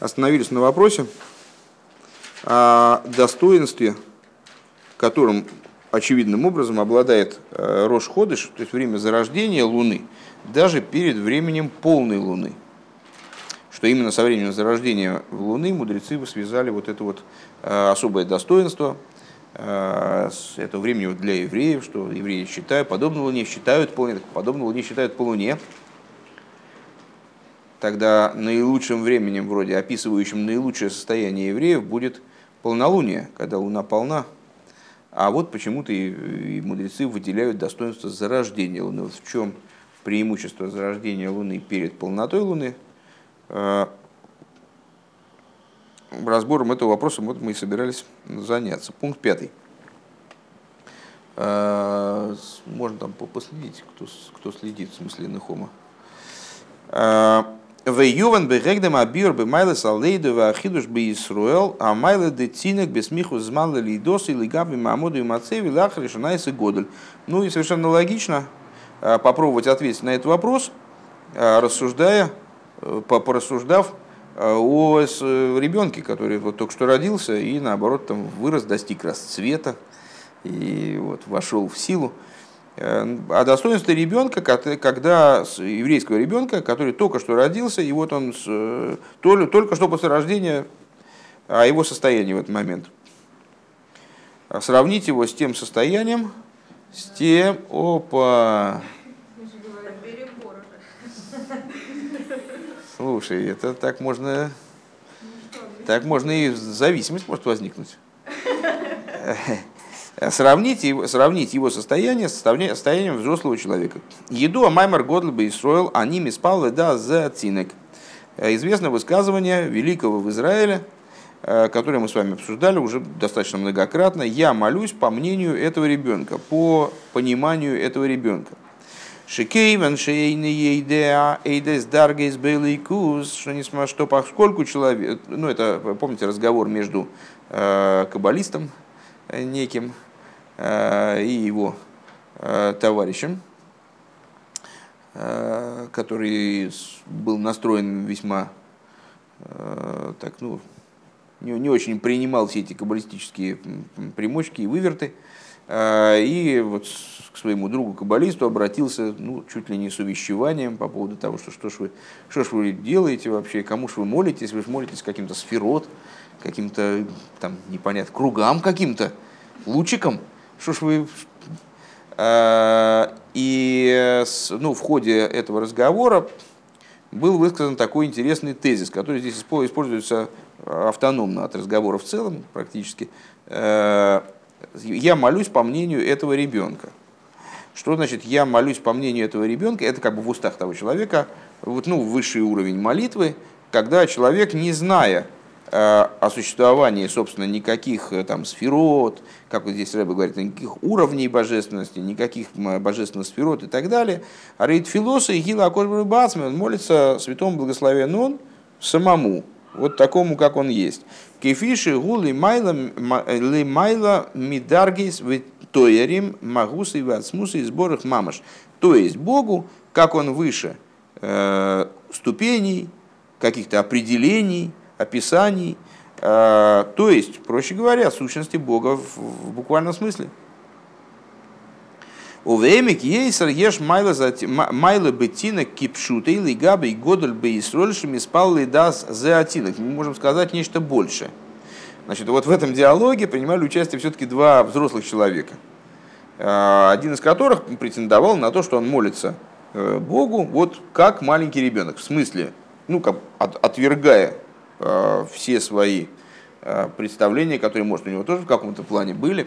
остановились на вопросе о достоинстве, которым очевидным образом обладает э, Рош Ходыш, то есть время зарождения Луны, даже перед временем полной Луны. Что именно со временем зарождения Луны мудрецы связали вот это вот э, особое достоинство, э, это времени для евреев, что евреи считают, подобно Луне считают подобно Луне считают по Луне, тогда наилучшим временем, вроде описывающим наилучшее состояние евреев, будет полнолуние, когда луна полна. А вот почему-то и, и мудрецы выделяют достоинство зарождения луны. Вот в чем преимущество зарождения луны перед полнотой луны? А, разбором этого вопроса вот мы и собирались заняться. Пункт пятый. А, можно там последить, кто, кто следит в смысле Нахома. В Юван бегегдем абир бы майле салейду в ахидуш бы Исруэл, а майле детинек бесмиху змале лидос или габи мамоду и мацеви лах решенайс и годель. Ну и совершенно логично а, попробовать ответить на этот вопрос, а, рассуждая, э, порассуждав а, о ребенке, который вот только что родился и наоборот там вырос, достиг расцвета и вот вошел в силу. Э, а достоинство ребенка, когда еврейского ребенка, который только что родился, и вот он э, только что после рождения, а его состояние в этот момент. А сравнить его с тем состоянием, с тем, опа, Слушай, это так можно, так можно и зависимость может возникнуть. Сравнить его, сравнить его состояние с состоянием взрослого человека. Еду Амаймар Годл бы Исроил, они миспал да за цинек. Э, известно высказывание великого в Израиле, э, которое мы с вами обсуждали уже достаточно многократно. Я молюсь по мнению этого ребенка, по пониманию этого ребенка. Шикейвен шейны ейдеа эйдес даргейс бейлейкус, что несмотря что поскольку человек, ну это, помните, разговор между э, каббалистом неким, и его э, товарищем, э, который был настроен весьма так, ну, не, не очень принимал все эти каббалистические примочки и выверты. И вот к своему другу каббалисту обратился ну, чуть ли не с увещеванием по поводу того, что что ж вы, что ж вы делаете вообще, кому ж вы молитесь, вы же молитесь каким-то сферот, каким-то там непонятно, кругам каким-то, лучиком. Что ж вы... А, и ну, в ходе этого разговора был высказан такой интересный тезис, который здесь используется автономно от разговора в целом практически. Э, я молюсь по мнению этого ребенка. Что значит я молюсь по мнению этого ребенка? Это как бы в устах того человека, вот, ну, высший уровень молитвы, когда человек, не зная Э, о существовании, собственно, никаких э, там сферот, как вот здесь Рэбе говорит, никаких уровней божественности, никаких божественных сферот и так далее. А Рейд Филоса и Гила Акошбру он молится святому благословен он самому, вот такому, как он есть. Кефиши майла ли майла мидаргис тоярим магусы вацмусы и сборах мамаш. То есть Богу, как он выше э, ступеней, каких-то определений, описаний, э, то есть, проще говоря, сущности Бога в буквальном смысле. У Вемик ейсер еш майла бетина кипшута или габи годль бы и срольшими спал ли дас зеатинок. Мы можем сказать нечто большее. Значит, вот в этом диалоге принимали участие все-таки два взрослых человека. Э, один из которых претендовал на то, что он молится э, Богу, вот как маленький ребенок. В смысле, ну, как отвергая все свои э, представления, которые, может, у него тоже в каком-то плане были,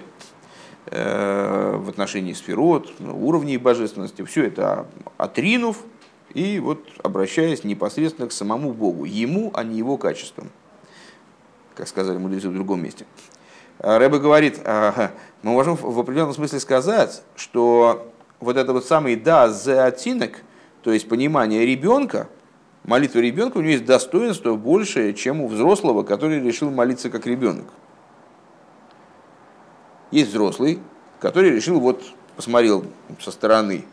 э, в отношении сферот, уровней божественности, все это отринув и вот обращаясь непосредственно к самому Богу, ему, а не его качествам, как сказали мудрецы в другом месте. Рэбе говорит, мы можем в определенном смысле сказать, что вот это вот самый да за оттенок, то есть понимание ребенка, молитва ребенка, у него есть достоинство большее, чем у взрослого, который решил молиться как ребенок. Есть взрослый, который решил, вот посмотрел со стороны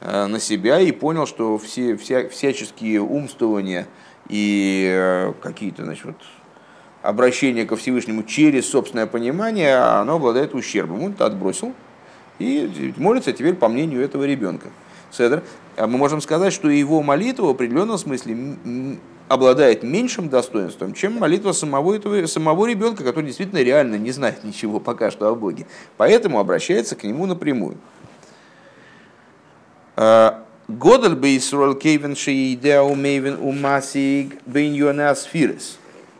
э, на себя и понял, что все вся, всяческие умствования и какие-то значит, вот, обращения ко Всевышнему через собственное понимание, оно обладает ущербом. Он это отбросил и молится теперь по мнению этого ребенка. Седр. Мы можем сказать, что его молитва в определенном смысле обладает меньшим достоинством, чем молитва самого, этого, самого ребенка, который действительно реально не знает ничего пока что о Боге. Поэтому обращается к нему напрямую. А, Годель бы Исруэл Кейвен Шиидеу Мейвен Умасиг Бен Юанасфирес.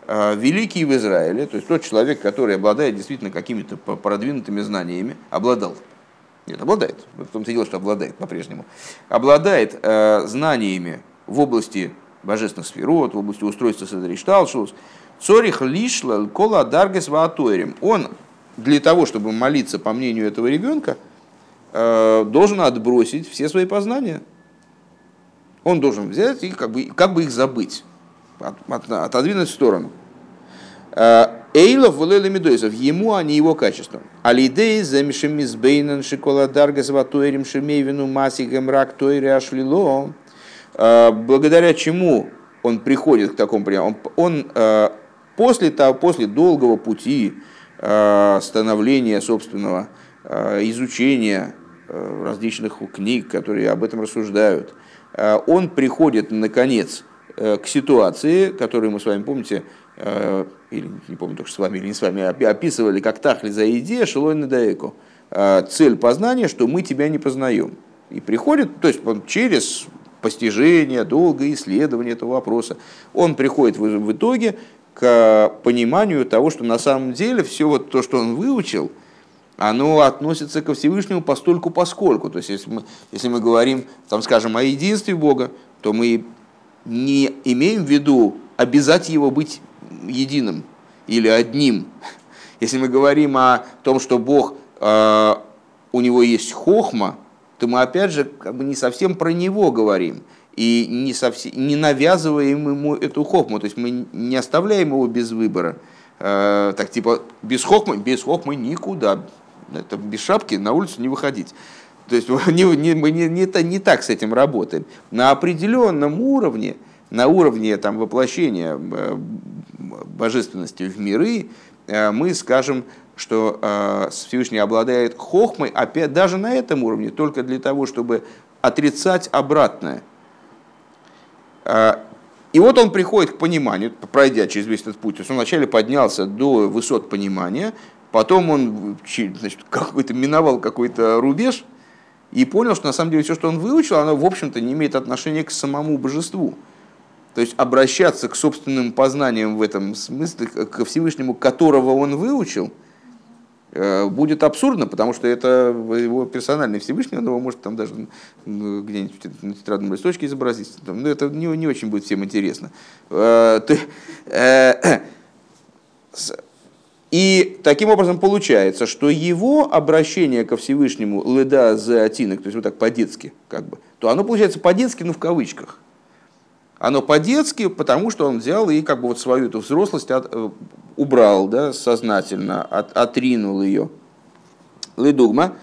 А, великий в Израиле, то есть тот человек, который обладает действительно какими-то продвинутыми знаниями, обладал, нет, обладает, в том-то дело, что обладает по-прежнему, обладает э, знаниями в области божественных сферот, в области устройства Седришталшус, Цорих лишла кола даргес ваатуэрим. Он для того, чтобы молиться по мнению этого ребенка, э, должен отбросить все свои познания. Он должен взять и как бы, как бы их забыть, от, от, отодвинуть в сторону. Э, Эйлов валели медойсов, ему, а не его качеством. Алидей замешем избейнен шикола даргас ватуэрим шемейвину масигем рак тойре ашлило. Э, благодаря чему он приходит к такому приему. Он, он э, после, того, после долгого пути э, становления собственного, изучения различных книг, которые об этом рассуждают, он приходит, наконец, к ситуации, которую мы с вами, помните, или не помню, только с вами или не с вами, описывали как тахли за идея шелой надаеку. Цель познания, что мы тебя не познаем. И приходит, то есть он через постижения, долгое исследование этого вопроса, он приходит в итоге к пониманию того, что на самом деле все вот то, что он выучил, оно относится ко Всевышнему постольку поскольку. То есть, если мы, если мы говорим, там, скажем, о единстве Бога, то мы не имеем в виду обязать его быть единым или одним. Если мы говорим о том, что Бог, э, у него есть хохма, то мы опять же как бы не совсем про него говорим и не, совсем, не навязываем ему эту хохму, то есть мы не оставляем его без выбора. Э, так типа без хохмы, без хохмы никуда, это без шапки на улицу не выходить. То есть не, не, мы не, не, не так с этим работаем. На определенном уровне, на уровне там, воплощения э, божественности в миры, э, мы скажем, что э, Всевышний обладает хохмой, опять даже на этом уровне, только для того, чтобы отрицать обратное. Э, и вот он приходит к пониманию, пройдя через весь этот путь. То есть он вначале поднялся до высот понимания, потом он значит, какой-то миновал какой-то рубеж и понял, что на самом деле все, что он выучил, оно, в общем-то, не имеет отношения к самому божеству. То есть обращаться к собственным познаниям в этом смысле, к Всевышнему, которого он выучил – Э, будет абсурдно, потому что это его персональный Всевышний, он его может там даже где-нибудь на тетрадном листочке изобразить. Но ну, это не, не очень будет всем интересно. Э, э, и таким образом получается, что его обращение ко Всевышнему леда за отинок, то есть вот так по-детски, как бы, то оно получается по-детски, но в кавычках. Оно по-детски, потому что он взял и как бы вот свою эту взрослость от, э, убрал да, сознательно, от, отринул ее. Ледугма,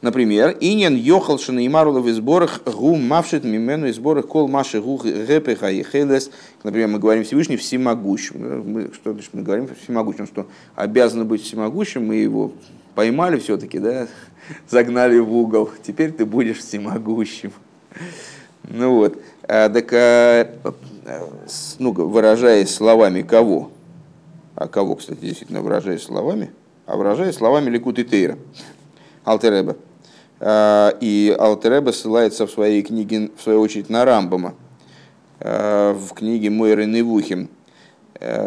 например, инен йохал шанеймарулов в сборах гу мавшит мимену из сборах кол маши гу гэпеха и хелес. Например, мы говорим Всевышний всемогущим. Мы, что значит мы говорим всемогущим? Что обязаны быть всемогущим, мы его поймали все-таки, да, загнали в угол. Теперь ты будешь всемогущим. Ну вот. А, так, а, ну, выражаясь словами кого? А кого, кстати, действительно выражаясь словами? А выражаясь словами Ликут и Тейра, Алтереба. А, и Алтереба ссылается в своей книге, в свою очередь, на Рамбама, в книге Мойры Невухим,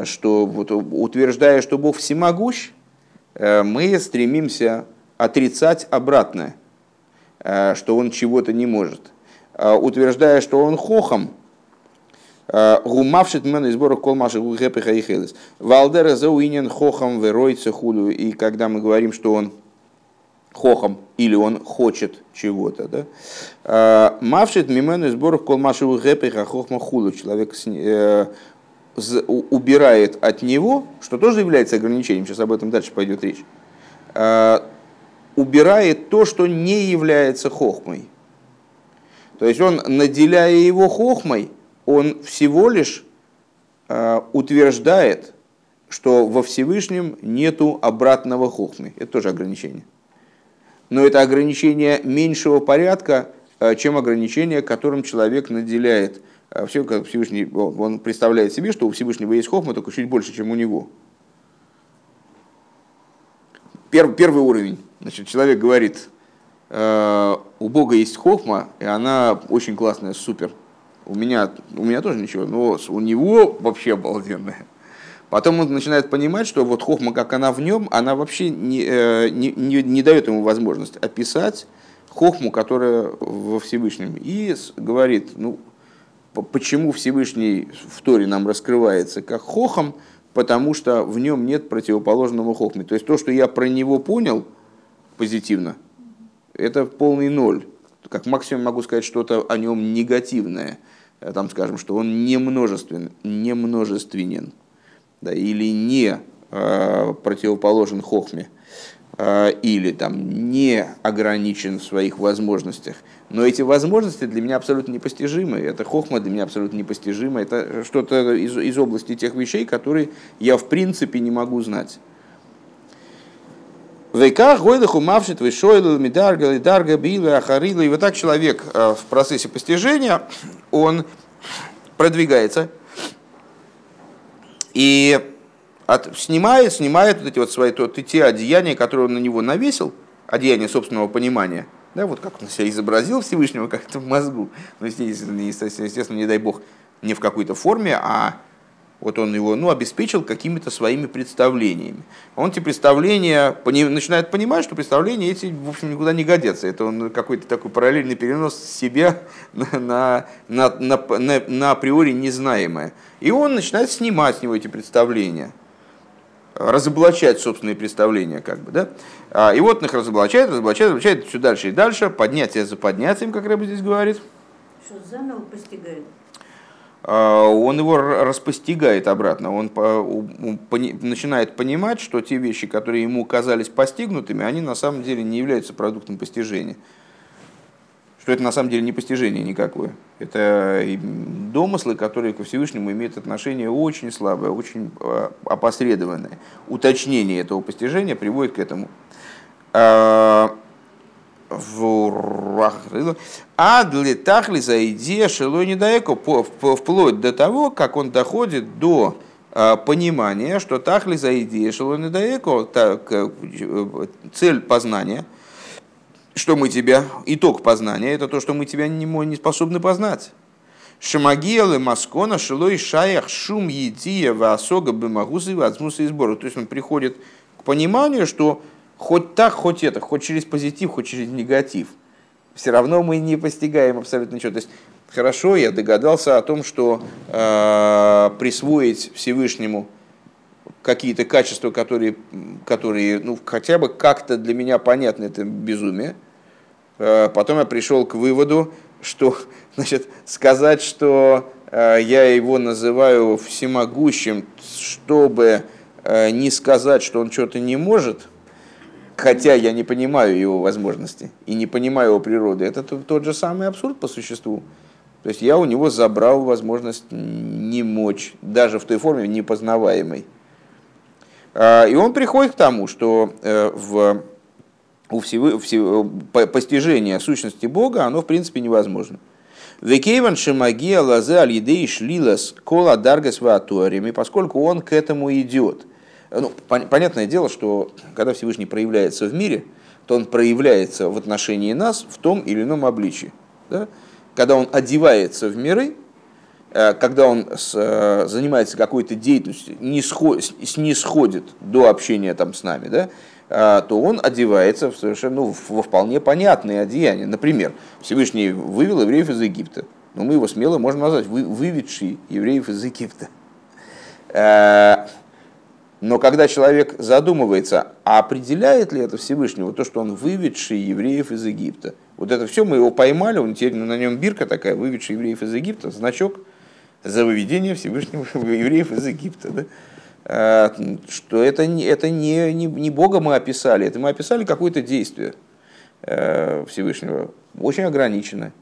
что вот, утверждая, что Бог всемогущ, мы стремимся отрицать обратное, что он чего-то не может. Э, утверждая, что он хохом, э, гумавшит мен из сборов колмаши гугэпиха и хелес. Валдера зауинен хохом веройца хулю. И когда мы говорим, что он хохом или он хочет чего-то, да? Э, Мавшит мимену из сборов колмаши гугэпиха хохма хулю. Человек убирает от него, что тоже является ограничением, сейчас об этом дальше пойдет речь, убирает то, что не является хохмой. То есть он, наделяя его хохмой, он всего лишь утверждает, что во Всевышнем нету обратного хохмы. Это тоже ограничение. Но это ограничение меньшего порядка, чем ограничение, которым человек наделяет. Все, как Всевышний, он представляет себе, что у Всевышнего есть хохма, только чуть больше, чем у него. Первый, первый уровень. Значит, человек говорит, э, у Бога есть хохма, и она очень классная, супер. У меня, у меня тоже ничего, но у него вообще обалденная. Потом он начинает понимать, что вот хохма, как она в нем, она вообще не, э, не, не, не дает ему возможность описать хохму, которая во Всевышнем. И говорит, ну, почему Всевышний в Торе нам раскрывается как хохом, потому что в нем нет противоположного хохме. То есть то, что я про него понял позитивно, это полный ноль. Как максимум могу сказать что-то о нем негативное. Там скажем, что он не множествен, не множественен, да, или не э, противоположен хохме. Э, или там не ограничен в своих возможностях. Но эти возможности для меня абсолютно непостижимы. Это хохма для меня абсолютно непостижимо. Это что-то из, из области тех вещей, которые я в принципе не могу знать. Вейках гойдаху мавшит вишойл медарга дарга била ахарила. И вот так человек э, в процессе постижения, он продвигается. И от, снимает, снимает вот эти вот свои то, те одеяния, которые он на него навесил, одеяние собственного понимания, да, вот как он себя изобразил Всевышнего как-то в мозгу, ну, естественно, естественно, не дай бог, не в какой-то форме, а вот он его ну, обеспечил какими-то своими представлениями. Он эти представления пони, начинает понимать, что представления эти, в общем, никуда не годятся. Это он какой-то такой параллельный перенос себя на, на, на, на, на, на априори незнаемое. И он начинает снимать с него эти представления – разоблачать собственные представления, как бы, да. А, и вот он их разоблачает, разоблачает, разоблачает все дальше и дальше, поднятие за поднятием, как Рэба здесь говорит. Что заново постигает? А, он его распостигает обратно, он начинает понимать, что те вещи, которые ему казались постигнутыми, они на самом деле не являются продуктом постижения что это на самом деле не постижение никакое. Это домыслы, которые ко Всевышнему имеют отношение очень слабое, очень а, опосредованное. Уточнение этого постижения приводит к этому. А для тахли за идея шелой недаеко, вплоть до того, как он доходит до а, понимания, что тахли за идея шелой недаеко, э, цель познания – что мы тебя, итог познания, это то, что мы тебя не, не способны познать. Шамагиелы Маскона, Шилой Шаях, Шум Едия, Васога, Бемагузы, Вацмуса и сбору. То есть он приходит к пониманию, что хоть так, хоть это, хоть через позитив, хоть через негатив, все равно мы не постигаем абсолютно ничего. То есть хорошо, я догадался о том, что э, присвоить Всевышнему какие-то качества, которые, которые ну, хотя бы как-то для меня понятны, это безумие. Э, потом я пришел к выводу, что значит, сказать, что э, я его называю всемогущим, чтобы э, не сказать, что он что-то не может, хотя я не понимаю его возможности и не понимаю его природы, это тот же самый абсурд по существу. То есть я у него забрал возможность не мочь, даже в той форме непознаваемой. А, и он приходит к тому, что э, в, у всего, всего, постижение сущности Бога, оно в принципе невозможно. Векейван шемагия лазе аль шлилас кола даргас ватуарими, поскольку он к этому идет. Ну, понятное дело, что когда Всевышний проявляется в мире, то он проявляется в отношении нас в том или ином обличии. Да? Когда он одевается в миры, Э, когда он с, э, занимается какой-то деятельностью, не сходит, не сходит до общения там с нами, да, э, то он одевается в совершенно ну, во вполне понятные одеяния. Например, Всевышний вывел евреев из Египта. Но мы его смело можем назвать вы, выведший евреев из Египта. Но когда человек задумывается, а определяет ли это Всевышнего то, что он выведший евреев из Египта? Вот это все мы его поймали, он теперь на нем бирка такая, выведший евреев из Египта, значок – за выведение Всевышнего евреев из Египта. Да? А, что это, это не, не, не Бога мы описали, это мы описали какое-то действие э, Всевышнего, очень ограниченное.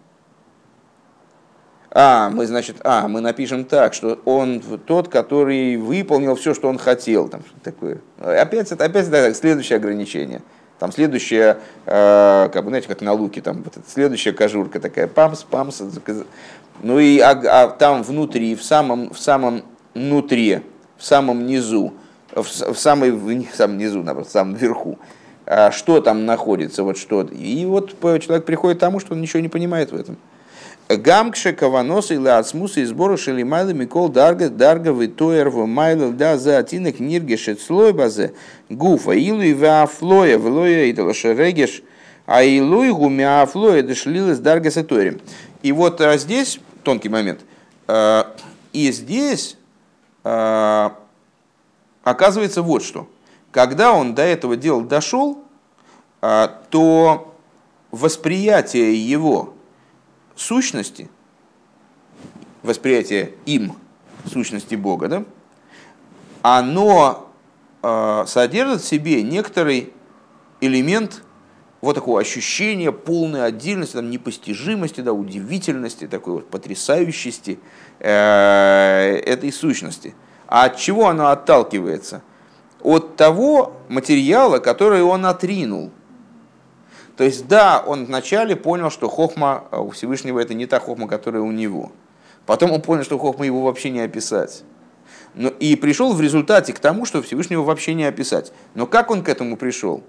А, мы, значит, а, мы напишем так, что он тот, который выполнил все, что он хотел. Там, такое. Опять, опять это следующее ограничение. Там следующая, э, как бы, знаете, как на луке, там вот следующая кожурка такая, памс, памс. Ну и а, а там внутри, в самом, в самом внутри, в самом низу, в, в самой, в самом низу, наоборот, в самом верху, а что там находится, вот что. И вот человек приходит к тому, что он ничего не понимает в этом. Гамкше каваноса или ацмуса и сбору шелимайла микол дарга дарга витоер в майла да за атинок ниргешет слой базе гуфа илу и вафлоя влоя и талашерегеш а илу и гумя афлоя дошлилась дарга саторим. И вот а здесь тонкий момент. А, и здесь а, оказывается вот что. Когда он до этого дела дошел, а, то восприятие его сущности, восприятие им сущности Бога, да, оно э, содержит в себе некоторый элемент вот такого ощущения полной отдельности, там, непостижимости, да, удивительности, такой вот потрясающести э, этой сущности. А от чего оно отталкивается? От того материала, который он отринул – то есть, да, он вначале понял, что хохма а, у Всевышнего это не та хохма, которая у него. Потом он понял, что хохма его вообще не описать. Но, и пришел в результате к тому, что Всевышнего вообще не описать. Но как он к этому пришел?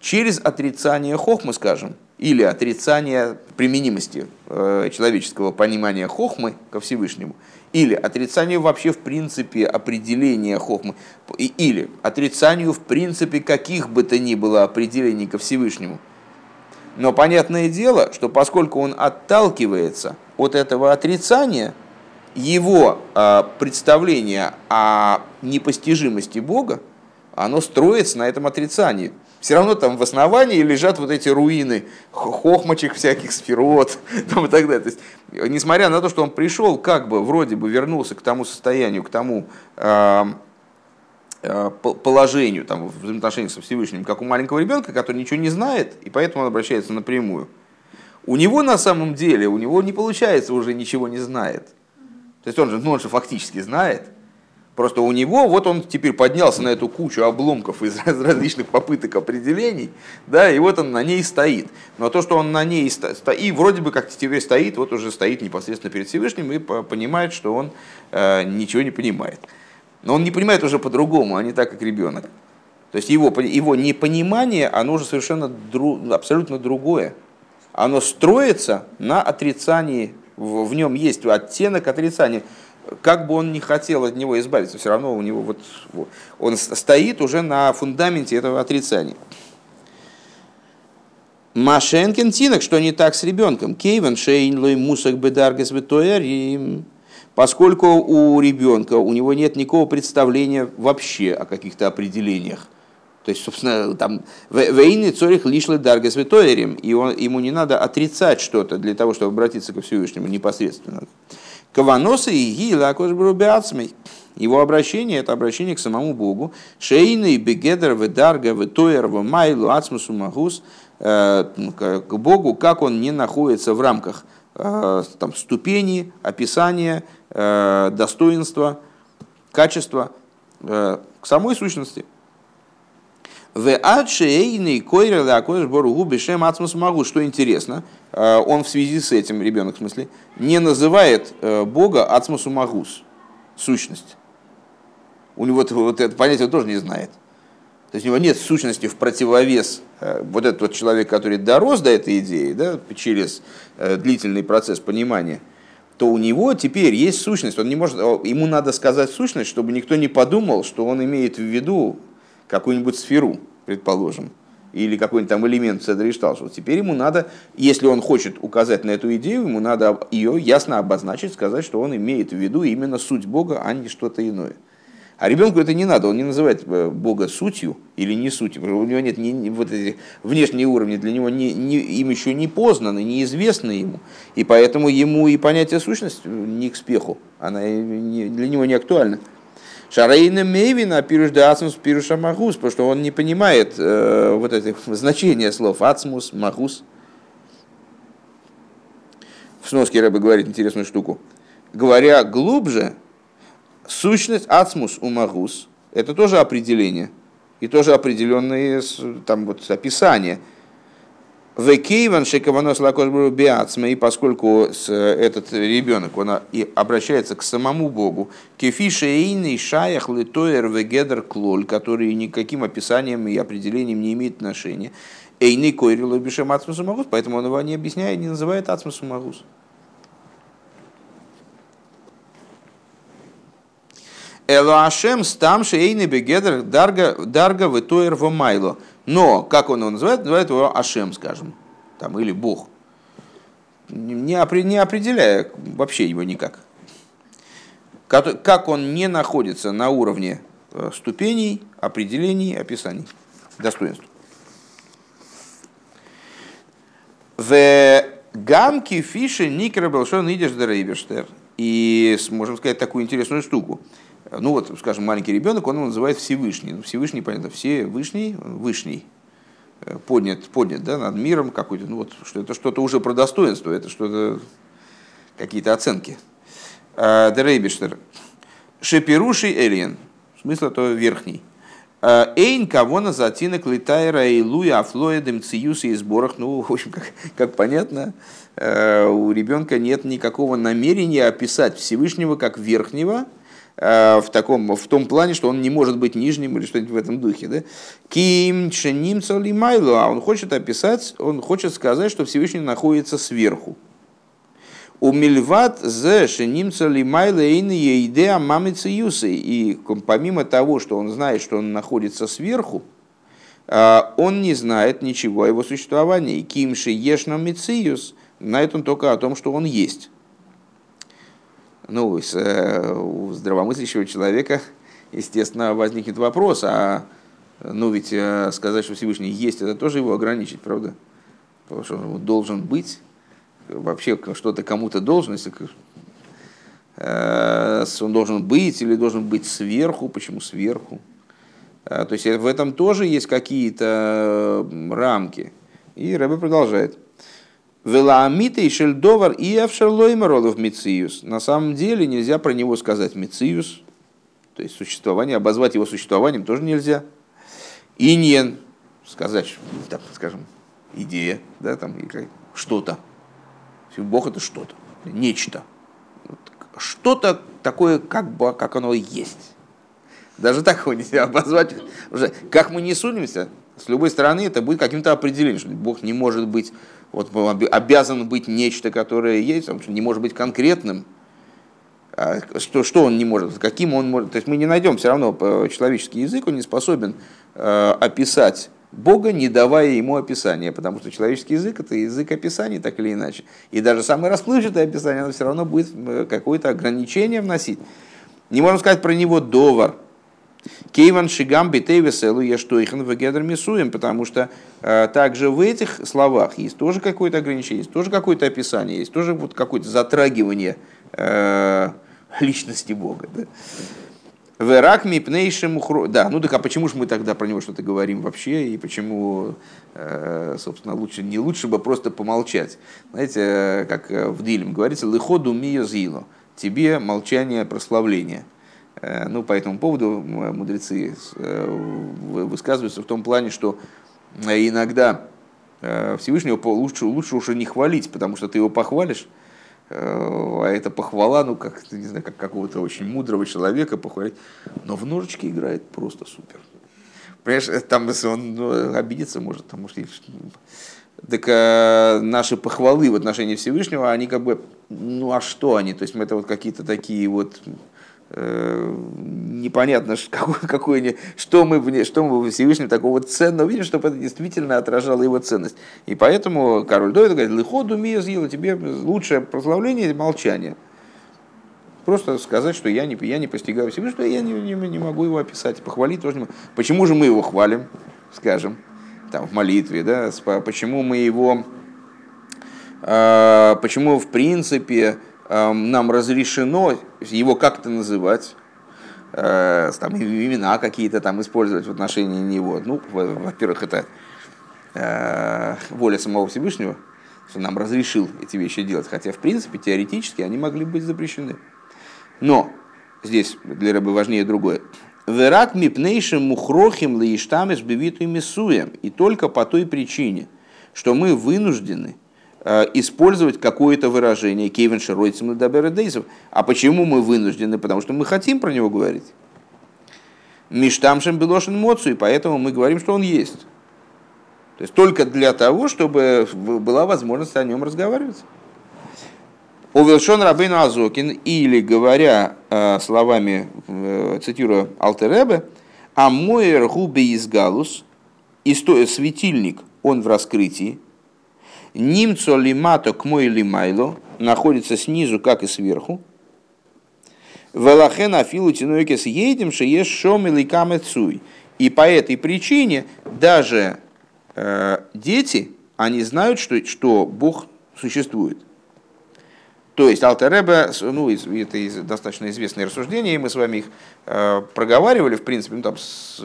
Через отрицание хохмы, скажем, или отрицание применимости э, человеческого понимания хохмы ко Всевышнему, или отрицание вообще в принципе определения хохмы, или отрицанию в принципе каких бы то ни было определений ко Всевышнему – но понятное дело, что поскольку он отталкивается от этого отрицания, его э, представление о непостижимости Бога, оно строится на этом отрицании. Все равно там в основании лежат вот эти руины хохмочек всяких сферот там, и так далее. То есть, несмотря на то, что он пришел, как бы вроде бы вернулся к тому состоянию, к тому э, положению, там, в взаимоотношениях со Всевышним, как у маленького ребенка, который ничего не знает, и поэтому он обращается напрямую. У него на самом деле, у него не получается уже ничего не знает. То есть он же, ну, он же фактически знает. Просто у него, вот он теперь поднялся на эту кучу обломков из различных попыток определений, да, и вот он на ней стоит. Но то, что он на ней стоит, и вроде бы как теперь стоит, вот уже стоит непосредственно перед Всевышним и понимает, что он э, ничего не понимает. Но он не понимает уже по-другому, а не так, как ребенок. То есть его, его непонимание, оно уже совершенно дру, абсолютно другое. Оно строится на отрицании, в, в нем есть оттенок отрицания. Как бы он ни хотел от него избавиться, все равно у него вот, вот он стоит уже на фундаменте этого отрицания. Машенкин тинок, что не так с ребенком. Кейвен шейн лой мусак бедаргас ветуэрим поскольку у ребенка у него нет никакого представления вообще о каких-то определениях. То есть, собственно, там войны цорих лишлы дарга святоерем, и он, ему не надо отрицать что-то для того, чтобы обратиться ко Всевышнему непосредственно. Каваноса и гилакош брубиацмей. Его обращение – это обращение к самому Богу. Шейный бегедер в дарга в тоер в майлу ацмусу магус э, к Богу, как он не находится в рамках там, ступени, описания, Э, достоинства, качества э, к самой сущности. В адшейный койреле акош боругу бешем ацмус. Что интересно, э, он в связи с этим, ребенок в смысле, не называет Бога ацмусу магус, сущность. У него вот это понятие тоже не знает. То есть у него нет сущности в противовес вот этот вот человек, который дорос до этой идеи, да, через длительный процесс понимания – то у него теперь есть сущность. Он не может, ему надо сказать сущность, чтобы никто не подумал, что он имеет в виду какую-нибудь сферу, предположим, или какой-нибудь там элемент Седришталшего. Теперь ему надо, если он хочет указать на эту идею, ему надо ее ясно обозначить, сказать, что он имеет в виду именно суть Бога, а не что-то иное. А ребенку это не надо, он не называет э, Бога сутью или не сутью, у него нет ни, ни, вот этих внешние уровни, для него не, не, им еще не познаны, неизвестны ему. И поэтому ему и понятие сущности не к спеху, она не, для него не актуальна. Шарейна Мейвина пируш да ацмус пируша магус, потому что он не понимает э, вот это значение слов ацмус, магус. в сноске Рэбе говорит интересную штуку. Говоря глубже, сущность ацмус умагус – это тоже определение. И тоже определенные там вот описания – Векейван шекаванос лакош биацма, и поскольку этот ребенок, он и обращается к самому Богу, кефиша эйный шаях литоер вегедер клоль, который никаким описанием и определением не имеет отношения, эйный койрил бишем ацмусу магус, поэтому он его не объясняет, не называет ацмусу магус. Элоашем стам шейный бегедер дарга дарга витоер вомайло. Но, как он его называет? Называет его Ашем, скажем, там, или Бог. Не, не определяя вообще его никак. Как он не находится на уровне э, ступеней, определений, описаний, достоинств. В гамки фиши никер идешь дерейберштер. И можем сказать такую интересную штуку. Ну вот, скажем, маленький ребенок, он его называет Всевышний. Ну, Всевышний, понятно, Всевышний, Вышний, э, поднят, поднят да, над миром какой-то, ну вот, что это что-то уже про достоинство, это что-то, какие-то оценки. А, Дерейбиштер. Шепируший Элиен, смысл это верхний. А, Эйн кого на затинок летайра и луя афлоидем циюса и сборах. Ну, в общем, как, как понятно, э, у ребенка нет никакого намерения описать Всевышнего как верхнего, в, таком, в том плане, что он не может быть нижним или что-нибудь в этом духе. Да? Ким ченим майлу, а он хочет описать, он хочет сказать, что Всевышний находится сверху. У мильват зе шеним майлу эйны ейдеа мамицы юсы. И помимо того, что он знает, что он находится сверху, э, он не знает ничего о его существовании. Ким ши ешна мициюс, знает он только о том, что он есть ну, э, у здравомыслящего человека, естественно, возникнет вопрос, а ну ведь э, сказать, что Всевышний есть, это тоже его ограничить, правда? Потому что он должен быть, вообще что-то кому-то должен, если э, он должен быть или должен быть сверху, почему сверху? То есть в этом тоже есть какие-то рамки. И Рэбе продолжает. Велаамита и шельдовар и авшерлоймеролов мициюс. На самом деле нельзя про него сказать мициюс, то есть существование, обозвать его существованием тоже нельзя. Иньен, сказать, там, скажем, идея, да, там, что-то. Бог это что-то, нечто. Что-то такое, как, бы, как оно есть. Даже так его нельзя обозвать. Уже, как мы не сунемся, с любой стороны это будет каким-то определением, что Бог не может быть вот обязан быть нечто, которое есть, он не может быть конкретным. А что, что он не может, каким он может. То есть мы не найдем все равно человеческий язык, он не способен э, описать Бога, не давая ему описания, потому что человеческий язык это язык описаний, так или иначе. И даже самое расплывчатое описание, оно все равно будет э, какое-то ограничение вносить. Не можем сказать про него довар, Кейван Шигам Битей Веселу Ештойхан Вегедр Мисуем, потому что э, также в этих словах есть тоже какое-то ограничение, есть тоже какое-то описание, есть тоже вот какое-то затрагивание э, личности Бога. Да? Верак мипнейшим Да, ну так а почему же мы тогда про него что-то говорим вообще, и почему, э, собственно, лучше, не лучше бы просто помолчать. Знаете, э, как в Дилем говорится, лыходу мио зило, тебе молчание прославления. Э, ну, по этому поводу мудрецы э, высказываются в том плане, что э, иногда Всевышнего лучше, лучше уже не хвалить, потому что ты его похвалишь, а это похвала, ну, как, не знаю, как какого-то очень мудрого человека похвалить, но в ножички играет просто супер. Понимаешь, там если он ну, обидится может, потому что так а, наши похвалы в отношении Всевышнего, они как бы, ну а что они? То есть это вот какие-то такие вот Э, непонятно, какой, какой, что, мы, что мы Всевышнем такого ценного видим, чтобы это действительно отражало его ценность. И поэтому король Довид говорит, лыходу миязила, тебе лучшее прославление – молчание. Просто сказать, что я не, я не постигаю Всевышнего, я не, не, не могу его описать, похвалить тоже не могу. Почему же мы его хвалим, скажем, там, в молитве, да, почему мы его, э, почему в принципе нам разрешено его как-то называть, э, там, имена какие-то там использовать в отношении него. Ну, во-первых, это э, воля самого Всевышнего, что нам разрешил эти вещи делать, хотя в принципе теоретически они могли быть запрещены. Но здесь для рыбы важнее другое. Верак мипнейшим мухрохим лаиштамеш бевиту мисуем. И только по той причине, что мы вынуждены использовать какое-то выражение Кевин Широйцем и Дейзов. А почему мы вынуждены? Потому что мы хотим про него говорить. Миштамшем Белошин Моцу, и поэтому мы говорим, что он есть. То есть только для того, чтобы была возможность о нем разговаривать. Увелшон Рабейну Азокин, или говоря э, словами, э, цитирую Алтеребе, а мой губи из галус, светильник, он в раскрытии, Нимцо лимато к мой лимайло находится снизу, как и сверху. Велахен афилу тинойкес едем, есть шом или камецуй. И по этой причине даже э, дети, они знают, что, что Бог существует. То есть Алтереба, ну, это достаточно известные рассуждения, и мы с вами их э, проговаривали, в принципе, ну, там, с,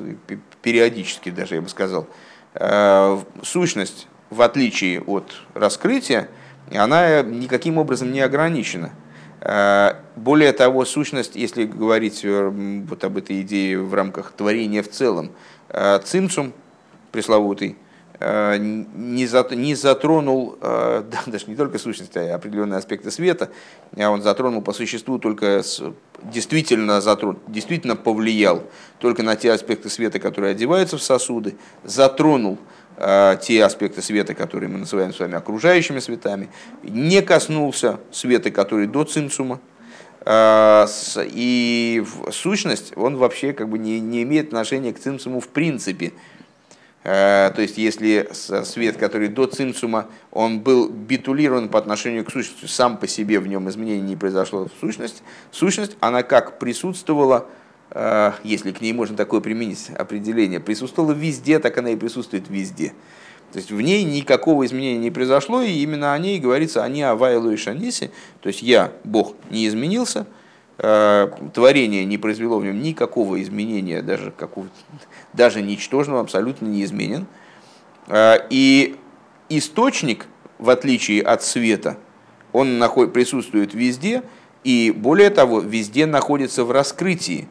периодически даже, я бы сказал. Э, сущность, в отличие от раскрытия, она никаким образом не ограничена. Э, более того, сущность, если говорить э, вот об этой идее в рамках творения в целом, э, цимцум пресловутый, не, затронул даже не только сущность, а определенные аспекты света, а он затронул по существу только, действительно, затрон, действительно повлиял только на те аспекты света, которые одеваются в сосуды, затронул те аспекты света, которые мы называем с вами окружающими светами, не коснулся света, который до цимсума, и сущность, он вообще как бы не, не имеет отношения к цимсуму в принципе, Э, то есть, если свет, который до цинцума, он был битулирован по отношению к сущности, сам по себе в нем изменений не произошло. В сущность, сущность, она как присутствовала, э, если к ней можно такое применить определение, присутствовала везде, так она и присутствует везде. То есть в ней никакого изменения не произошло, и именно о ней говорится, они Авайлу и Шаниси, то есть я, Бог, не изменился, Э, творение не произвело в нем никакого изменения, даже, какого даже ничтожного, абсолютно не изменен. Э, и источник, в отличие от света, он присутствует везде, и более того, везде находится в раскрытии.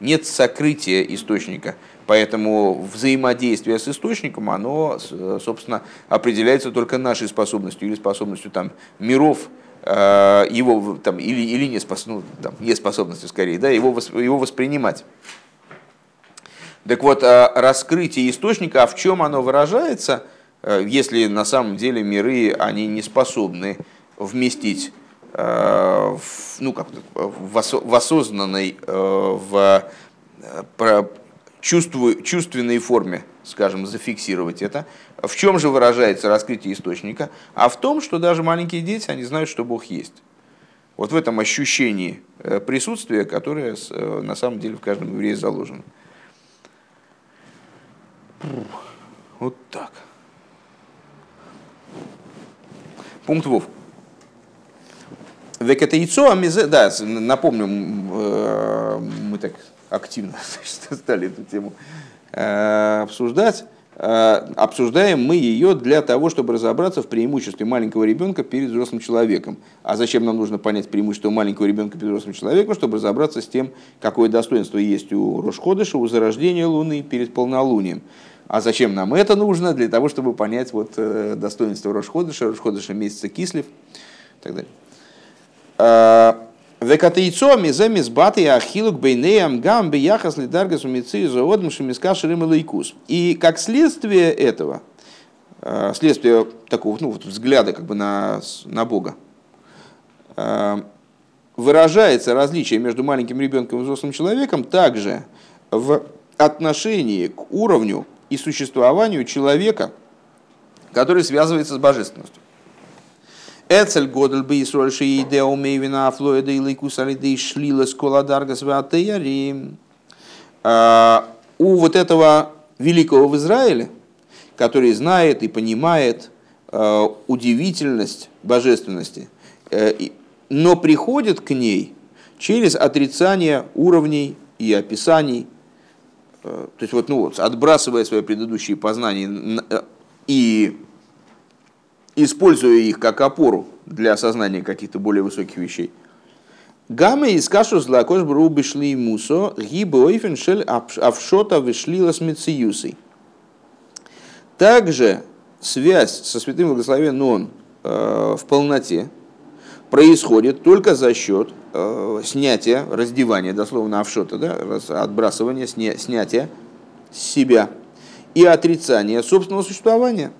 Нет сокрытия источника. Поэтому взаимодействие с источником, оно, собственно, определяется только нашей способностью или способностью там, миров, Э, его там, или, или не спос, ну, там, неспособностью скорее, да, его, его воспринимать. Так вот, э, раскрытие источника, а в чем оно выражается, э, если на самом деле миры, они не способны вместить ну, как в осознанной, в чувству, чувственной форме, скажем, зафиксировать это. В чем же выражается раскрытие источника? А в том, что даже маленькие дети, они знают, что Бог есть. Вот в этом ощущении э, присутствия, которое э, на самом деле в каждом еврее заложено. Вот так. Пункт Вов. Век это яйцо, а да, напомню, э, мы так активно стали эту тему обсуждать. Э, обсуждаем мы ее для того, чтобы разобраться в преимуществе маленького ребенка перед взрослым человеком. А зачем нам нужно понять преимущество маленького ребенка перед взрослым человеком, чтобы разобраться с тем, какое достоинство есть у Рошходыша, у зарождения Луны перед полнолунием. А зачем нам это нужно? Для того, чтобы понять вот, э, достоинство Рошходыша, Рошходыша месяца Кислив и так далее. Э, Векатейцо миземис баты ахилук бейнеям гам бияхас лидаргас умицы заодм шемиска ширим лейкус. И как следствие этого, э, следствие такого ну, вот взгляда как бы на, на Бога, э, выражается различие между маленьким ребенком и взрослым человеком также в отношении к уровню и существованию человека, который связывается с божественностью. Эцель годель бы Исроль шииде умейвина афлоида и лейкус алиды шлила скола даргас. А, у вот этого великого в Израиле, который знает и понимает а, удивительность божественности, э, но приходит к ней через отрицание уровней и описаний, э, то есть вот, ну вот, отбрасывая свои предыдущие познания э, и используя их как опору для осознания каких-то более высоких вещей. Гамма из кашу злакош бру бешли мусо, гибы ойфен шель авшота вышлила с мециюсой. Также связь со святым благословен он э, в полноте происходит только за счет э, снятия, раздевания, дословно авшота, да, отбрасывания, сня, снятия себя и отрицания собственного существования.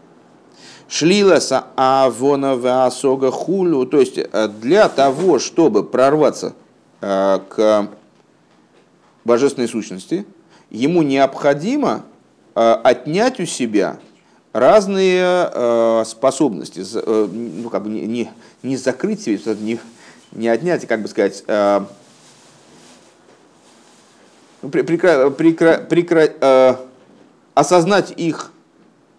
Шлиласа авона асога хулю, то есть э, для того, чтобы прорваться э, к божественной сущности, ему необходимо э, отнять у себя разные способности, ну, как бы не, не, не закрыть себе, не, не отнять, как бы сказать, ну, прекра, прекра, прекра, осознать их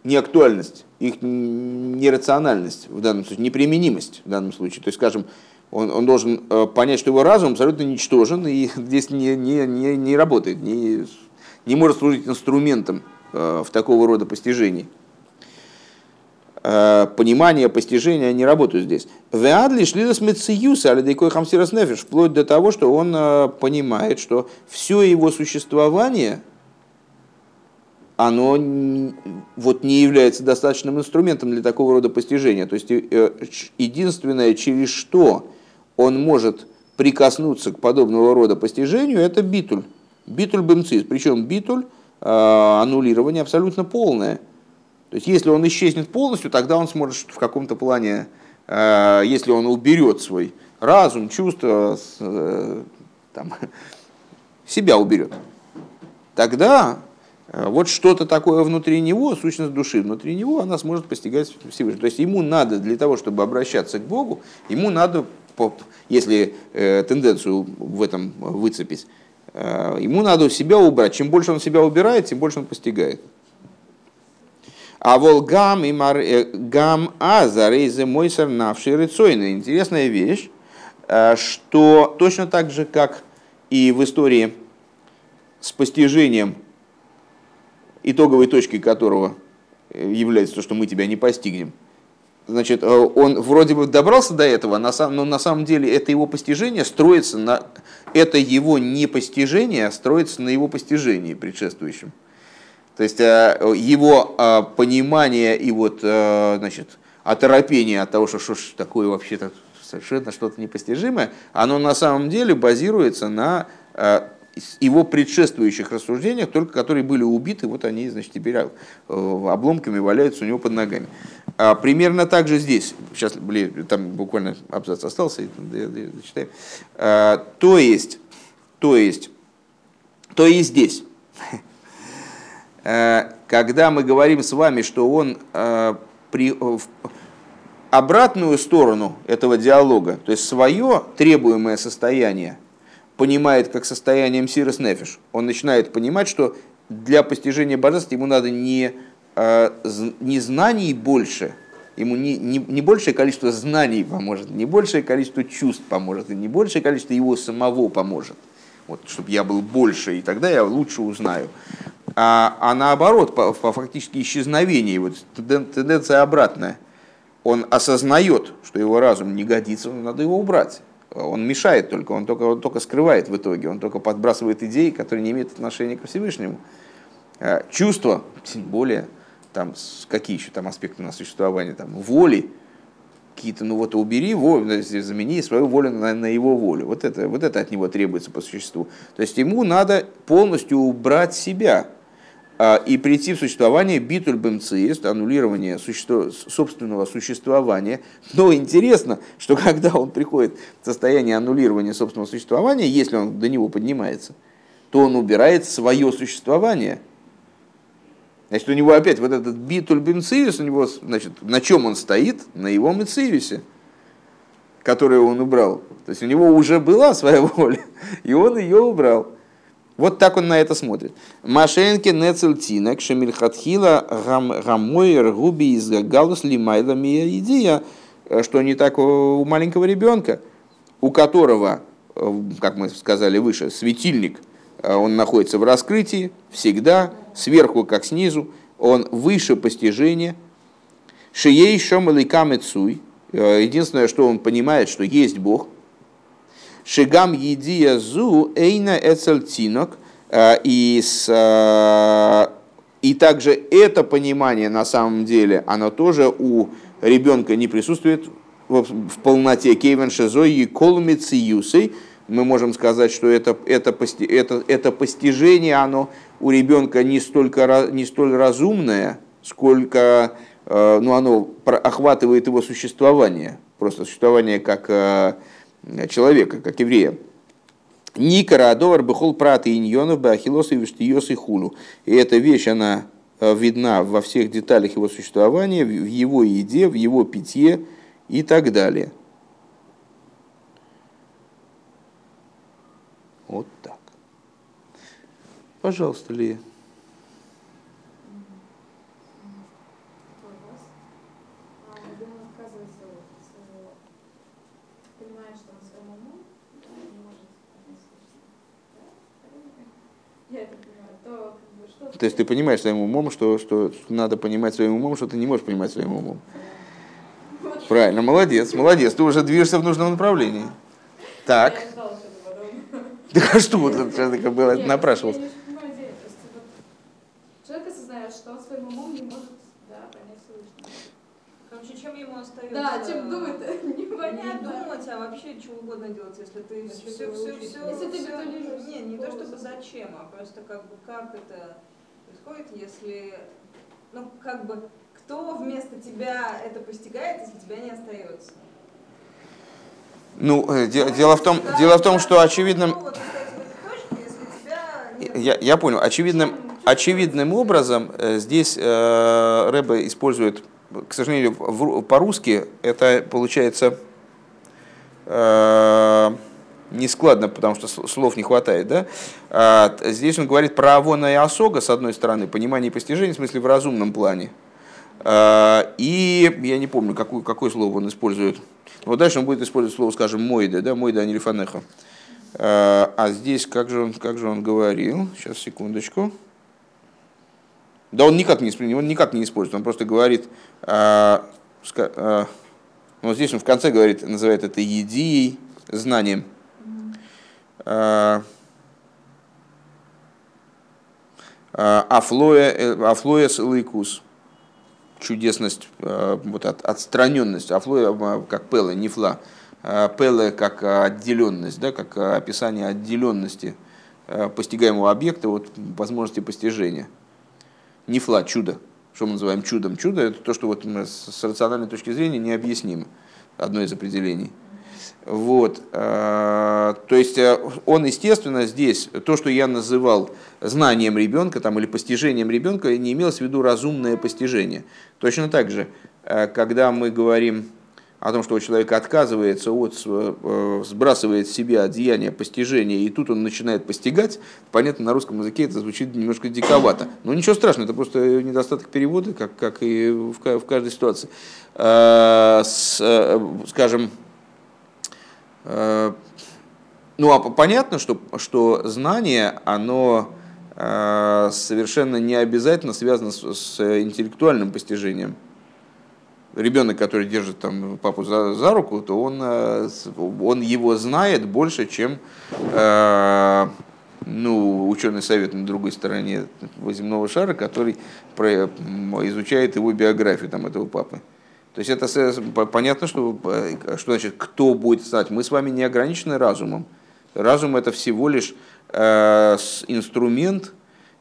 неактуальность, их нерациональность в данном случае, неприменимость в данном случае. То есть, скажем, он, он должен э, понять, что его разум абсолютно ничтожен и здесь не, не, не, не работает, не, не может служить инструментом э, в такого рода постижении. Э, понимание, постижение не работают здесь. Веадли шли с мециюса, алидейкой хамсирас вплоть до того, что он понимает, что все его существование – оно вот не является достаточным инструментом для такого рода постижения. То есть э, единственное, через что он может прикоснуться к подобного рода постижению, это битуль. Битуль бемцис. Причем битуль, э, аннулирование абсолютно полное. То есть если он исчезнет полностью, тогда он сможет в каком-то плане, э, если он уберет свой разум, чувства, там, себя уберет, тогда Э, вот что-то такое внутри него, сущность души внутри него, она сможет постигать Всевышнего. То есть ему надо для того, чтобы обращаться к Богу, ему надо, если э, тенденцию в этом выцепить, э, ему надо себя убрать. Чем больше он себя убирает, тем больше он постигает. А вол гам и мар гам аза рейзе мойсер навший рыцойна. Интересная вещь, что точно так же, как и в истории с постижением итоговой точкой которого э, является то, что мы тебя не постигнем. Значит, э, он вроде бы добрался до этого, но на самом деле это его постижение строится на... Это его непостижение строится на его постижении предшествующем. То есть э, его понимание и вот, значит, оторопение от того, что что такое вообще-то совершенно что-то непостижимое, оно на самом деле базируется на его предшествующих рассуждениях, только которые были убиты, вот они, значит, теперь э, обломками валяются у него под ногами. А примерно так же здесь, сейчас, блин, там буквально абзац остался, зачитаем. А, то есть, то есть, то и здесь. А, когда мы говорим с вами, что он а, при, в обратную сторону этого диалога, то есть свое требуемое состояние, понимает как состоянием сирос нефиш. Он начинает понимать, что для постижения божества ему надо не, а, не знаний больше, ему не, не, не большее количество знаний поможет, не большее количество чувств поможет, и не большее количество его самого поможет. Вот, чтобы я был больше, и тогда я лучше узнаю. А, а наоборот, по, по фактически исчезновению, вот, тенденция обратная. Он осознает, что его разум не годится, надо его убрать он мешает только, он только, он только скрывает в итоге, он только подбрасывает идеи, которые не имеют отношения к Всевышнему. А, чувства, тем более, там, какие еще там аспекты на существования, там, воли, какие-то, ну вот убери, волю, замени свою волю на, на его волю. Вот это, вот это от него требуется по существу. То есть ему надо полностью убрать себя, и прийти в существование битуль бемциест, аннулирование суще... собственного существования. Но интересно, что когда он приходит в состояние аннулирования собственного существования, если он до него поднимается, то он убирает свое существование. Значит, у него опять вот этот битуль бемциус, у него, значит, на чем он стоит? На его мециусе, который он убрал. То есть у него уже была своя воля, и он ее убрал. Вот так он на это смотрит. Машенки нецельтинок шемильхатхила гамойер губи из галус лимайла идея, что не так у маленького ребенка, у которого, как мы сказали выше, светильник, он находится в раскрытии всегда, сверху как снизу, он выше постижения. Шией шомали камецуй. Единственное, что он понимает, что есть Бог. Шигам едия зу эйна эцельтинок. И, с, и также это понимание на самом деле, оно тоже у ребенка не присутствует в полноте. Кейвен шизой и колмициюсой. Мы можем сказать, что это, это, это, это постижение, оно у ребенка не, столько, не столь разумное, сколько э, ну, оно охватывает его существование, просто существование как э, человека, как еврея. Никара Адовар Бехол Прат и Иньонов Бахилос и Виштиос и Хулу. И эта вещь, она э, видна во всех деталях его существования, в его еде, в его питье и так далее. Вот так. Пожалуйста, Лия. То есть ты понимаешь своим умом, что, что надо понимать своим умом, что ты не можешь понимать своим умом. Правильно, молодец, молодец, ты уже движешься в нужном направлении. Так. Так а что вот сейчас такое было, напрашивалось? Человек осознает, что он своим умом не может да, понять Всевышнего. Короче, чем ему остается? Да, чем думать Не непонятно. думать, а вообще что угодно делать, если ты все, все, все, все, Если ты бетонируешь Не, не то чтобы зачем, а просто как бы как это происходит, если, ну как бы, кто вместо тебя это постигает, если тебя не остается? Ну, э, де- дело в том, дело в том, что очевидным, Ну, я, я понял, очевидным, очевидным образом э, здесь э, Рэбе использует, к сожалению, по-русски это получается э, нескладно, потому что слов не хватает, да? А, здесь он говорит про Авона и Осога, с одной стороны, понимание и постижение, в смысле в разумном плане. А, И я не помню, какое, какое слово он использует. Вот дальше он будет использовать слово, скажем, мойда, да, мойда анилифанеха. А а здесь как же он, как же он говорил? Сейчас, секундочку. Да он никак не, он никак не использует, он просто говорит, а, ска- а, ну, здесь он в конце говорит, называет это едией, знанием. А, а, Афлоя, э, лейкус. Чудесность, э, вот от, отстраненность. Афлоя э, как пеле, не фла. Пеле как отделенность, да, как описание отделенности э, постигаемого объекта от возможности постижения. Нефла, чудо. Что мы называем чудом? Чудо – это то, что вот с рациональной точки зрения необъяснимо. Одно из определений. Вот. э, То есть э, он, естественно, здесь, то, что я называл знанием ребенка там, или постижением ребенка, не имелось в виду разумное постижение. Точно так же, э, когда мы говорим о том, что у человека отказывается от, сбрасывает с себя одеяние постижения, и тут он начинает постигать, понятно, на русском языке это звучит немножко диковато. Но ничего страшного, это просто недостаток перевода, как, как и в, в каждой ситуации. С, скажем, Ну, а понятно, что, что знание, оно э, совершенно не обязательно связано с, с интеллектуальным постижением. Ребенок, который держит там, папу за, за руку, то он, э, он его знает больше, чем э, ну, ученый совет на другой стороне земного шара, который про- изучает его биографию там, этого папы. То есть это понятно, что, э, что значит, кто будет знать. Мы с вами не ограничены разумом. Разум это всего лишь э, инструмент,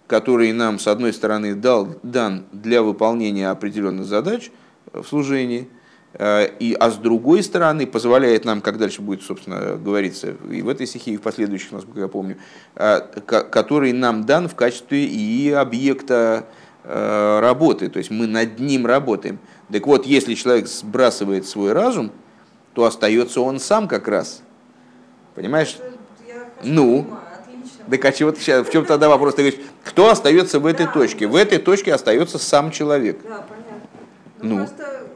который нам, с одной стороны, дал, дан для выполнения определенных задач в служении, э, и, а с другой стороны позволяет нам, как дальше будет, собственно, говориться, и в этой стихе, и в последующих, насколько я помню, э, ко- который нам дан в качестве и объекта э, работы, то есть мы над ним работаем. Так вот, если человек сбрасывает свой разум, то остается он сам как раз. Понимаешь? я Ну. понимаю. Так а чего сейчас, в чем тогда вопрос? Ты говоришь, кто остается в этой Да. точке? В этой точке остается сам человек. Да, понятно. Ну. Ну, просто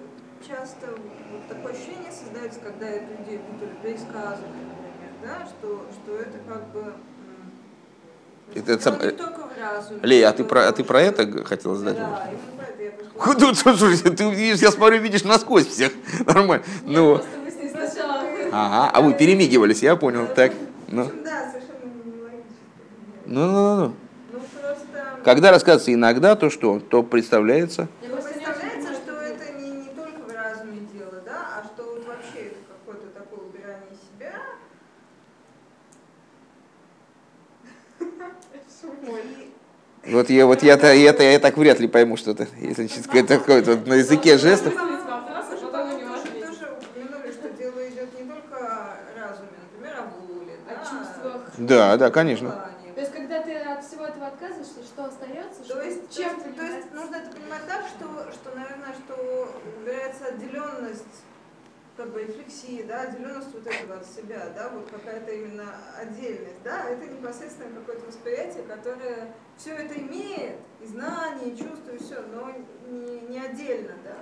часто вот такое ощущение создается, когда это людей пересказывают, например, да, что, что это как бы... Это сам- не только в разуме. Лей, а ты про, а ты про это хотела задать? Да, вопрос? Слушай, ты видишь, я смотрю, видишь насквозь всех. Нормально. Нет, Ну, просто мы с ней сначала... ага, а вы перемигивались, я понял. Так, ну, ну, ну, ну, ну. Ну. Когда рассказывается иногда, то что? То Ну, представляется, понимаю, что это не, не только в разуме дело, да, а что вот вообще это какое-то такое убирание себя. И Вот я, вот я-то, я-то, я так вряд ли пойму что-то, если какое-то такое вот на языке жестов. Да, чувствах. Да, да, конечно. То есть, когда ты от всего этого отказываешься, что остается? То что- есть, чем то, есть, то есть нужно это понимать так, что, что, наверное, что убирается отделенность как бы рефлексии, да, отделенность вот этого от себя, да, вот какая-то именно отдельность, да, это непосредственно какое-то восприятие, которое все это имеет, и знания, и чувства, и все, но не, не отдельно, да.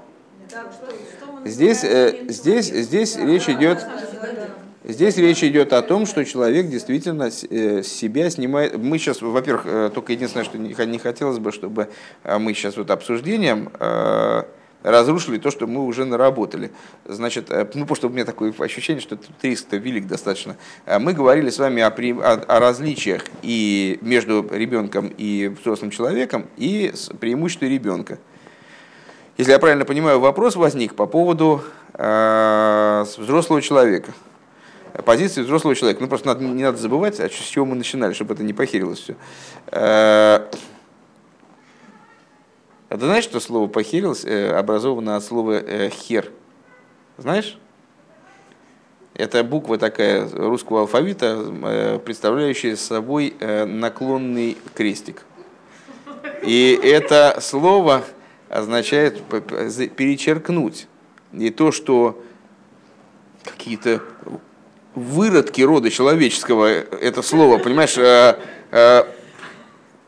Так что Здесь, э, здесь, здесь речь идет, здесь речь идет о том, что человек действительно с э, себя снимает. Мы сейчас, во-первых, э, только единственное, что не хотелось бы, чтобы э, мы сейчас вот обсуждением разрушили то, что мы уже наработали. Значит, э, ну, потому что у меня такое ощущение, что риск-то велик достаточно. Э, Мы говорили с вами о, при- о, различиях и между ребенком и взрослым человеком и с преимуществом ребенка. Если я правильно понимаю, вопрос возник по поводу э, взрослого человека. Позиции взрослого человека. Ну, просто надо- не надо забывать, а с чего мы начинали, чтобы это не похерилось все. А ты знаешь, что слово «похерилось» э, образовано от слова э, «хер»? Знаешь? Это буква такая русского алфавита, э, представляющая собой наклонный крестик. И это слово означает перечеркнуть. И то, что какие-то выродки рода человеческого, это слово, понимаешь,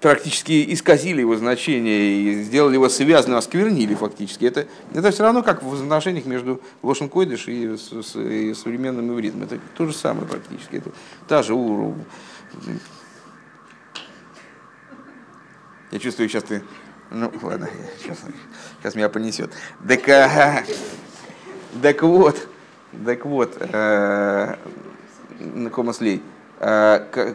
практически исказили его значение и сделали его связанным, осквернили фактически. Это, это все равно как в отношениях между Лошен Койдыш и, с- с- и современным ивритом. Это то же самое практически. Это та же уру. Я чувствую, сейчас ты... Ну, ладно, сейчас, сейчас меня понесет. Так, а, так вот, так вот, э, на Комаслей. Э,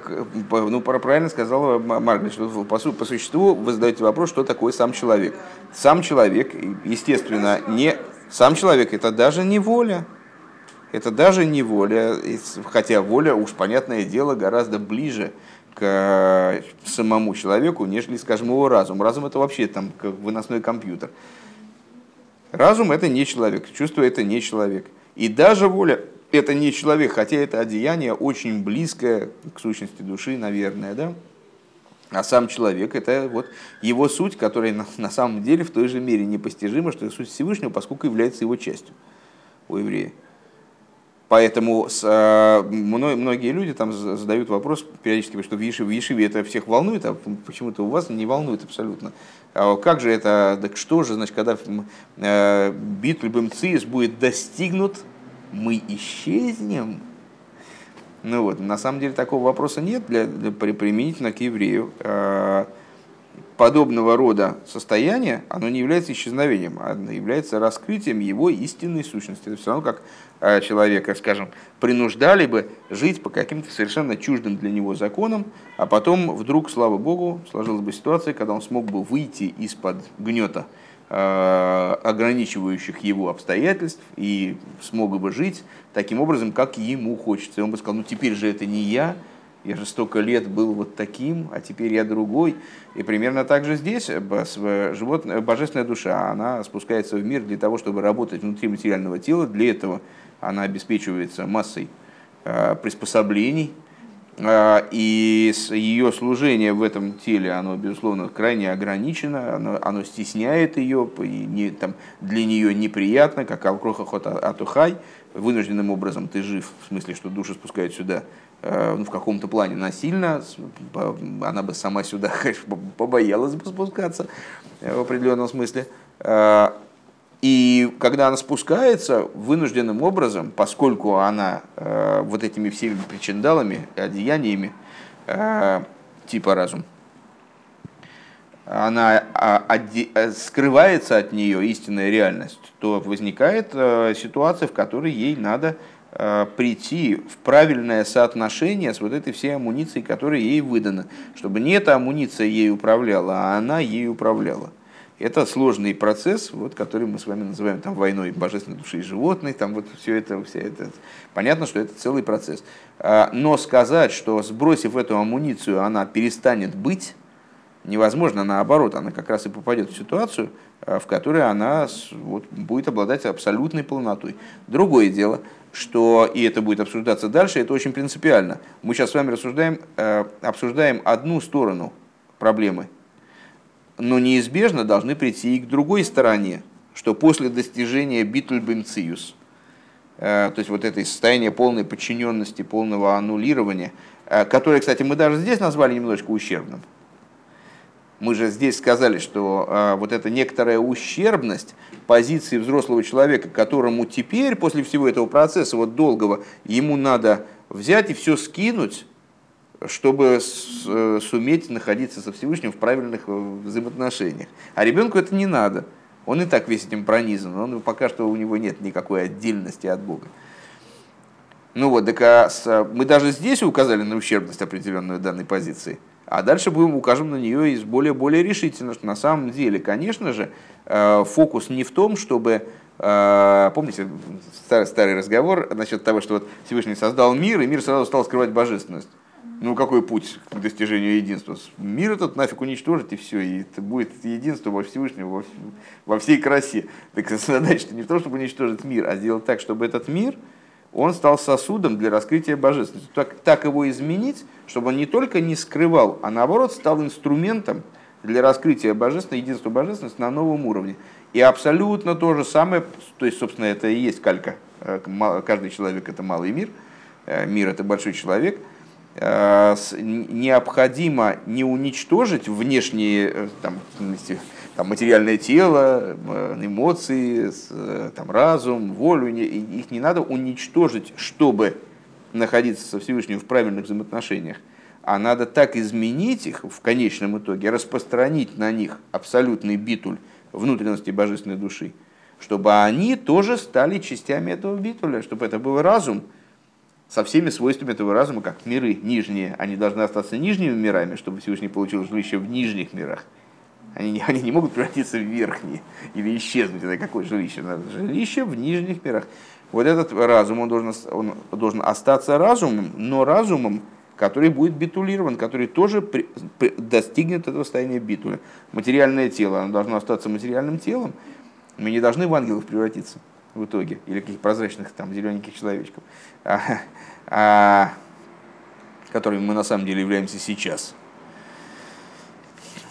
Ну, пра- правильно сказала Ма- Маргаret, что по, по существу вы задаете вопрос, что такое сам человек. Сам человек, естественно, не... Сам человек это даже не воля. Это даже не воля, хотя воля, уж понятное дело, гораздо ближе к э, самому человеку, нежели, скажем, его разум. Разум это вообще там как выносной компьютер. Разум это не человек, чувство это не человек. И даже воля это не человек, хотя это одеяние очень близкое к сущности души, наверное, да? А сам человек это вот его суть, которая на, самом деле в той же мере непостижима, что и суть Всевышнего, поскольку является его частью у еврея. Поэтому с, э, мно- многие люди там задают вопрос периодически, что в Ешиве, в Ешиве это всех волнует, а почему-то у вас не волнует абсолютно. А как же это, так что же, значит, когда э, битуль бэмциис будет достигнут, мы исчезнем? Ну вот, на самом деле такого вопроса нет для, для- при- применительно к еврею. Подобного рода состояние, оно не является исчезновением, а оно является раскрытием его истинной сущности. Это все равно как э, человека, скажем, принуждали бы жить по каким-то совершенно чуждым для него законам, а потом вдруг, слава богу, сложилась бы ситуация, когда он смог бы выйти из-под гнета э, ограничивающих его обстоятельств и смог бы жить таким образом, как ему хочется. И он бы сказал, ну теперь же это не я, я же столько лет был вот таким, а теперь я другой. И примерно так же здесь с- животное, божественная душа, она спускается в мир для того, чтобы работать внутри материального тела. Для этого она обеспечивается массой э, приспособлений, а, И ее служение в этом теле, оно, безусловно, крайне ограничено, оно, оно стесняет ее, и не, там, для нее неприятно, как Алкроха Хот Атухай, вынужденным образом ты жив, в смысле, что душа спускает сюда э, ну, в каком-то плане насильно, она бы сама сюда, конечно, побоялась бы спускаться э, в определенном смысле. Э, И когда она спускается вынужденным образом, поскольку она вот этими всеми причиндалами, одеяниями, типа разум, она а, скрывается от нее истинная реальность, то возникает ситуация, в которой ей надо прийти в правильное соотношение с вот этой всей амуницией, которая ей выдана, чтобы не эта амуниция ей управляла, а она ей управляла. Это сложный процесс, вот, который мы с вами называем там, войной божественной души и животных. Там вот все это, все это. Понятно, что это целый процесс. А, Но сказать, что сбросив эту амуницию, она перестанет быть, невозможно. Наоборот, она как раз и попадет в ситуацию, а, в которой она вот, будет обладать абсолютной полнотой. Другое дело, что, и это будет обсуждаться дальше, это очень принципиально. Мы сейчас с вами рассуждаем, э, обсуждаем одну сторону проблемы, но неизбежно должны прийти и к другой стороне, что после достижения битульбенциус, то есть вот этой состояния полной подчиненности, полного аннулирования, э, которое, кстати, мы даже здесь назвали немножечко ущербным. Мы же здесь сказали, что э, вот эта некоторая ущербность позиции взрослого человека, которому теперь, после всего этого процесса, вот долгого, ему надо взять и все скинуть, чтобы с- э, суметь находиться со Всевышним в правильных э, взаимоотношениях. А ребенку это не надо. Он и так весь этим пронизан. Он пока что у него нет никакой отдельности от Бога. Ну вот, так а с- мы даже здесь указали на ущербность определенную данной позиции. А дальше будем укажем на нее и более более решительно, что на самом деле, конечно же, э, фокус не в том, чтобы э, помните старый, старый разговор насчет того, что вот Всевышний создал мир, и мир сразу стал скрывать божественность. Ну какой путь к достижению единства? Мир этот нафиг уничтожить и все, и это будет единство во Всевышнем, во, вс- во всей красе. Так задача не в том, чтобы уничтожить мир, а сделать так, чтобы этот мир, он стал сосудом для раскрытия божественности. Так, так его изменить, чтобы он не только не скрывал, а наоборот стал инструментом для раскрытия божественности, единства божественности на новом уровне. И абсолютно то же самое, то есть, собственно, это и есть калька. Э, Каждый человек – это малый мир, э, мир – это большой человек. Э, Необходимо не уничтожить внешние там, там, материальное тело, э, эмоции, э, там, разум, волю. Их не надо уничтожить, чтобы находиться со Всевышним в правильных взаимоотношениях. А надо так изменить их в конечном итоге, распространить на них абсолютный битуль внутренности божественной души, чтобы они тоже стали частями этого битуля, чтобы это был разум со всеми свойствами этого разума, как миры нижние. Они должны остаться нижними мирами, чтобы Всевышний получил жилище в нижних мирах. Они, они не могут превратиться в верхние или исчезнуть. Это какое жилище? Жилище в нижних мирах. Вот этот разум, он должен, он должен остаться разумом, но разумом, который будет битулирован, который тоже при- при- достигнет этого состояния битуля. Материальное тело, оно должно остаться материальным телом. Мы не должны в ангелов превратиться в итоге, или каких прозрачных там зелененьких человечков, а, а, которыми мы на самом деле являемся сейчас.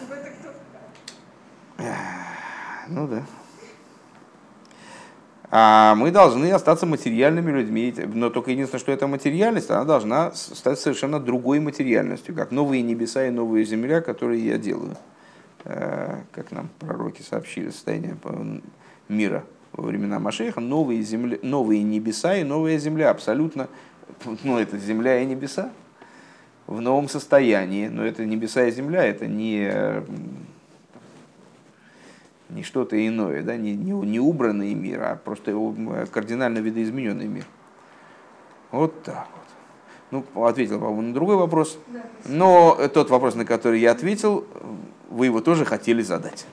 Это кто? Ну да. А мы должны остаться материальными людьми, но только единственное, что эта материальность, она должна стать совершенно другой материальностью, как новые небеса и новая земля, которые я делаю. Э, Как нам пророки сообщили, состояние мира во времена Машеха, новые, земли, новые небеса и новая земля, абсолютно, ну это земля и небеса в новом состоянии, но это небеса и земля, это не не что-то иное, да, не, не, не убранный мир, а просто его, м, кардинально видоизмененный мир. Вот так вот. Ну, ответил, по-моему, на другой вопрос. Но тот вопрос, на который я ответил, вы его тоже хотели задать.